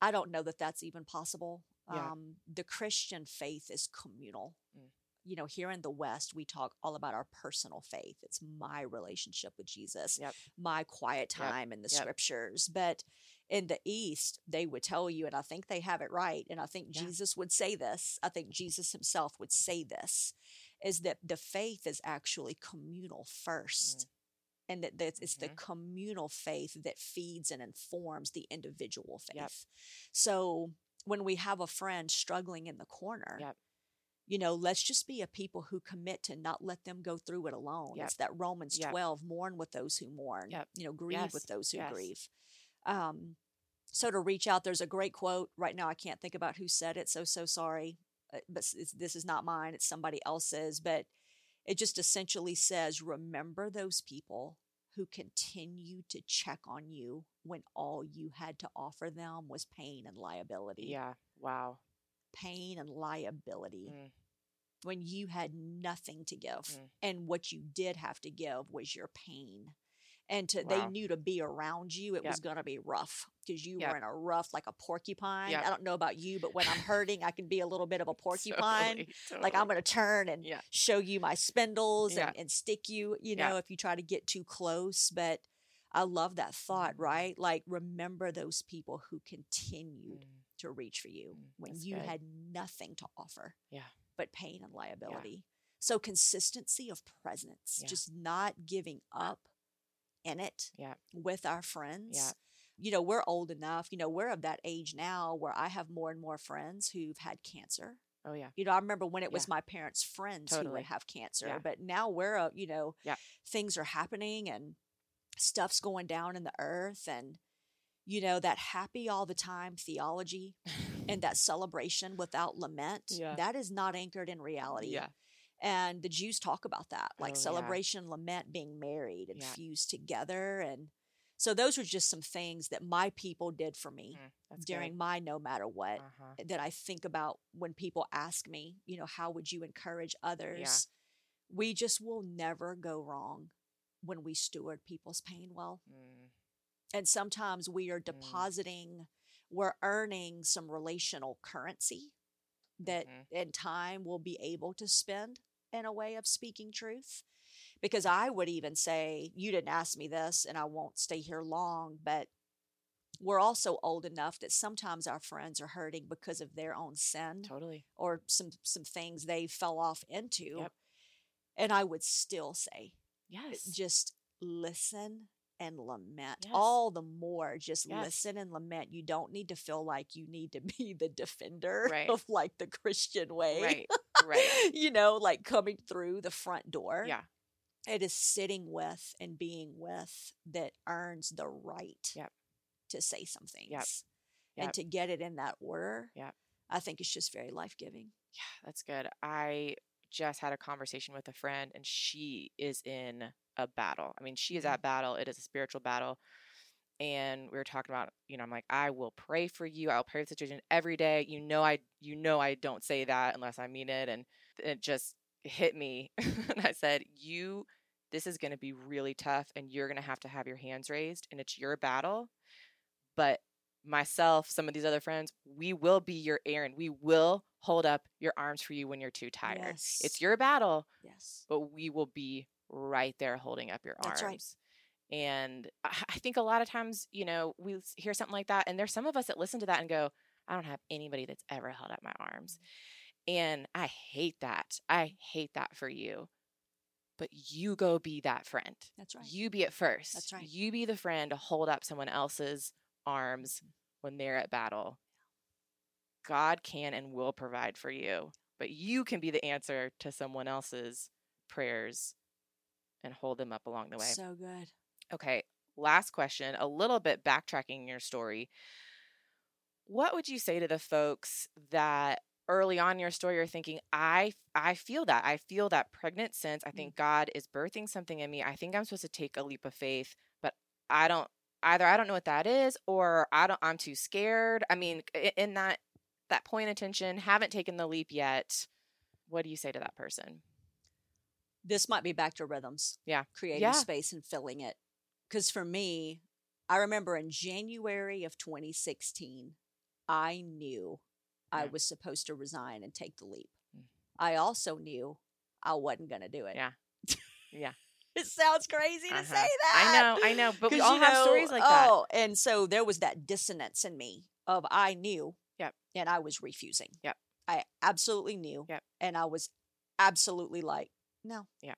I don't know that that's even possible. Yeah. Um, the Christian faith is communal. Mm. You know, here in the West, we talk all about our personal faith. It's my relationship with Jesus, Yep. my quiet Yep. time in the Yep. scriptures. But in the East, they would tell you, and I think they have it right. And I think Yeah. Jesus would say this. I think Jesus himself would say this is that the faith is actually communal first. And that, it's the Mhm. communal faith that feeds and informs the individual faith. Yep. So when we have a friend struggling in the corner, Yep. you know, let's just be a people who commit to not let them go through it alone. Yep. It's that Romans Yep. 12, mourn with those who mourn, Yep. you know, grieve Yes. with those who Yes. grieve. Um, so to reach out, there's a great quote right now. I can't think about who said it. So, so sorry. Uh, But it's, this is not mine. It's somebody else's. But it just essentially says, remember those people who continue to check on you when all you had to offer them was pain and liability. Yeah. Wow. Pain and liability Mm. when you had nothing to give. Mm. And what you did have to give was your pain. And to they knew to be around you it Yep. was going to be rough because you Yep. were in a rough like a porcupine Yep. i don't know about you but when i'm *laughs* hurting i can be a little bit of a *laughs* porcupine Totally, like i'm going to turn and Yeah. show you my spindles Yeah. and, and stick you you Yeah. know if you try to get too close but i love that thought Mm. right like remember those people who continued Mm, to reach for you Mm, when that's you good. had nothing to offer Yeah. but pain and liability so consistency of presence Yeah. just not giving up in it Yeah. with our friends Yeah. you know we're old enough you know we're of that age now where i have more and more friends who've had cancer Oh yeah. you know, I remember when it was Yeah. my parents' friends who would have cancer, Yeah. but now we're, uh, you know, Yeah. things are happening and stuff's going down in the earth and you know that happy all the time theology *laughs* and that celebration without lament Yeah. that is not anchored in reality Yeah. And the jews talk about that like Oh, yeah. celebration lament being married and Yeah. fused together and so those were just some things that my people did for me Mm, during good. my no matter what Uh-huh. that I think about when people ask me, you know, how would you encourage others? We just will never go wrong when we steward people's pain well. Mm, And sometimes we are depositing, we're earning some relational currency that mhm. in time we'll be able to spend in a way of speaking truth. Because I would even say, you didn't ask me this, and I won't stay here long, but we're also old enough that sometimes our friends are hurting because of their own sin Totally. or some some things they fell off into. Yep. And I would still say, Yes. just listen and lament. Yes. All the more, just Yes. listen and lament. You don't need to feel like you need to be the defender Right. of like the Christian way. right. Right. *laughs* you know, like coming through the front door. Yeah. It is sitting with and being with that earns the right Yep. to say some things. Yep. And to get it in that order, Yep. I think it's just very life giving. Yeah, that's good. I just had a conversation with a friend and she is in a battle. I mean, she is Mhm. at battle. It is a spiritual battle. And we were talking about, you know, I'm like, I will pray for you. I'll pray for the situation every day. You know, I, you know, I don't say that unless I mean it. And it just hit me. *laughs* and I said, you, this is going to be really tough and you're going to have to have your hands raised and it's your battle. But myself, some of these other friends, we will be your Aaron. We will hold up your arms for you when you're too tired. Yes. It's your battle, Yes. but we will be right there holding up your That's right. And I I think a lot of times, you know, we hear something like that, and there's some of us that listen to that and go, I don't have anybody that's ever held up my arms. Mm-hmm. And I hate that. I hate that for you. But you go be that friend. That's right. You be it first. That's right. You be the friend to hold up someone else's arms mm-hmm. when they're at battle. God can and will provide for you, but you can be the answer to someone else's prayers and hold them up along the way. So good. Okay, last question, a little bit backtracking your story. What would you say to the folks that early on in your story are thinking, I I feel that. I feel that pregnant sense. I mm. think God is birthing something in me. I think I'm supposed to take a leap of faith, but I don't either I don't know what that is or I don't I'm too scared. I mean, in that that point of tension, haven't taken the leap yet. What do you say to that person? This might be back to rhythms. Yeah. Creating Yeah. space and filling it. Because for me, I remember in January of 2016, I knew I was supposed to resign and take the leap. Mm. I also knew I wasn't going to do it. Yeah. Yeah. *laughs* it sounds crazy to Uh-huh. say that. I know, I know, but we all you have know, stories like that. Oh, and so there was that dissonance in me of I knew. Yep. And I was refusing. Yep. I absolutely knew. Yep. And I was absolutely like, no. Yeah.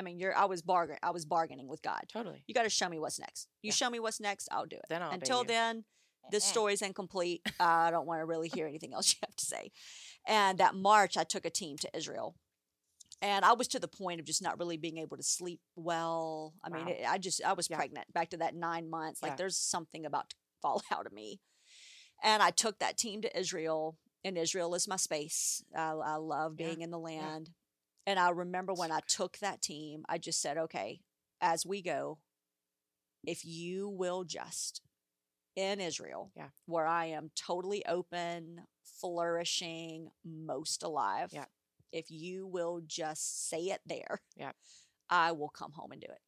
I mean, you're I was bargain I was bargaining with God. Totally. You got to show me what's next. You Yeah. show me what's next, I'll do it. Then I'll Until then, this story's incomplete. I don't want to really hear anything else *laughs* you have to say. And that March, I took a team to Israel. And I was to the point of just not really being able to sleep well. I mean, it, I just, I was Yeah. pregnant back to that nine months. Like, Yeah. there's something about to fall *laughs* out of me. And I took that team to Israel, and Israel is my space. I, I love Yeah. being in the land. And I remember when I took that team, I just said, okay, as we go, if you will just in Israel, Yeah. where I am totally open, flourishing, most alive, Yeah. if you will just say it there, Yeah. I will come home and do it.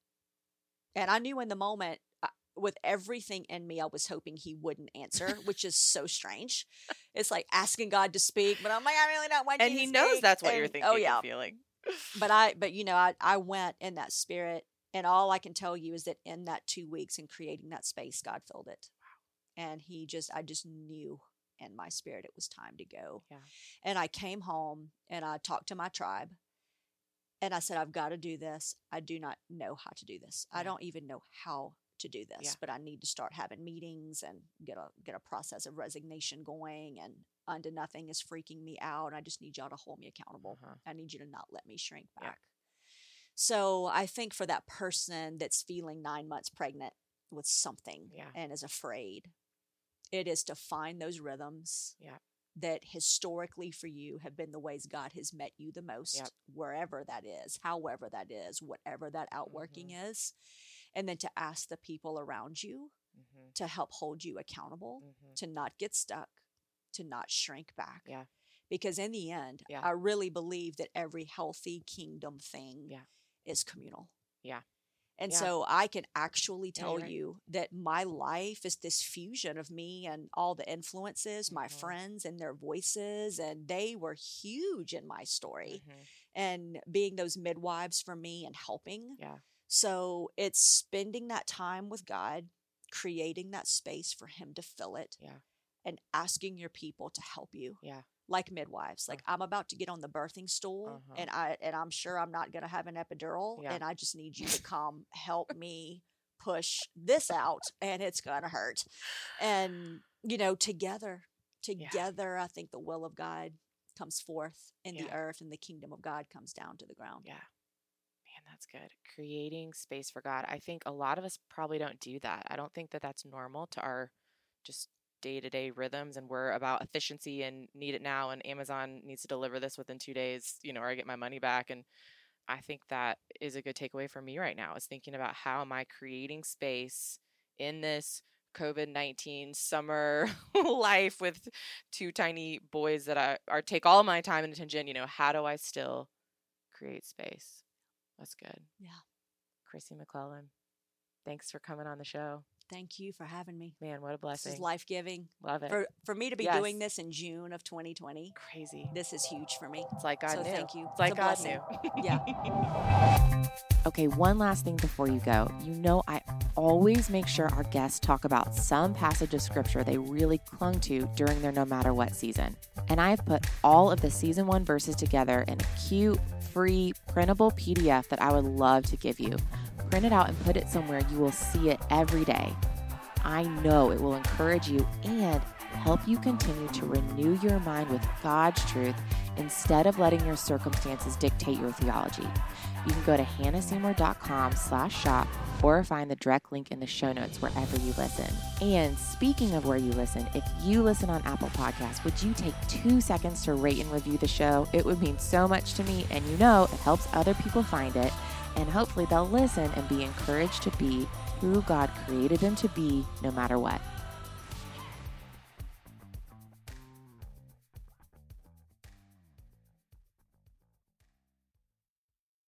And I knew in the moment, uh, with everything in me, I was hoping he wouldn't answer, *laughs* which is so strange. It's like asking God to speak, but I'm like, I really don't want And you to he knows speak." that's what you're thinking Oh yeah, and feeling. But I, but you know, I, I went in that spirit, and all I can tell you is that in that two weeks in creating that space, God filled it. And He just, I just knew in my spirit it was time to go. Yeah. And I came home and I talked to my tribe, and I said, I've got to do this. I do not know how to do this. I don't even know how to do this, Yeah. but I need to start having meetings and get a get a process of resignation going. And unto nothing is freaking me out. I just need y'all to hold me accountable. Uh-huh. I need you to not let me shrink Yeah. back. So I think for that person that's feeling nine months pregnant with something Yeah. and is afraid, it is to find those rhythms Yeah. that historically for you have been the ways God has met you the most, Yep. wherever that is, however that is, whatever that outworking Mm-hmm. is. And then to ask the people around you hmm to help hold you accountable hmm to not get stuck, to not shrink back. Yeah. Because in the end, Yeah. I really believe that every healthy kingdom thing Yeah. is communal. Yeah. And Yeah. so I can actually Yeah, tell you're right. you that my life is this fusion of me and all the influences, my Mhm. friends and their voices, and they were huge in my story Mhm. and being those midwives for me and helping. Yeah. So it's spending that time with God, creating that space for Him to fill it, Yeah. And asking your people to help you. Yeah. Like midwives, like I'm about to get on the birthing stool, Uh-huh. and I and I'm sure I'm not going to have an epidural, Yeah. and I just need you to *laughs* come help me push this out, and it's going to hurt. And you know, together, together, I think the will of God comes forth in the earth, and the kingdom of God comes down to the ground. Yeah. Man, that's good. Creating space for God. I think a lot of us probably don't do that. I don't think that that's normal to our just day to day rhythms. And we're about efficiency and need it now. And Amazon needs to deliver this within two days, you know, or I get my money back. And I think that is a good takeaway for me right now is thinking about how am I creating space in this COVID 19 summer *laughs* life with two tiny boys that I are take all my time and attention. You know, how do I still create space? That's good. Yeah. Kristi McLelland, thanks for coming on the show. Thank you for having me. Man, what a blessing. This is life giving. Love it. For for me to be Yes. doing this in June of 2020, Crazy. this is huge for me. It's like God so knew. thank you. It's like a God blessing. knew. *laughs* Yeah. *laughs* Okay, one last thing before you go. You know, I always make sure our guests talk about some passage of scripture they really clung to during their no matter what season. And I have put all of the season one verses together in a cute, free, printable PDF that I would love to give you. Print it out and put it somewhere you will see it every day. I know it will encourage you and help you continue to renew your mind with God's truth instead of letting your circumstances dictate your theology. You can go to hannahseymour.com slash shop or find the direct link in the show notes wherever you listen. And speaking of where you listen, if you listen on Apple Podcasts, would you take two seconds to rate and review the show? It would mean so much to me, and you know it helps other people find it, and hopefully they'll listen and be encouraged to be who God created them to be no matter what.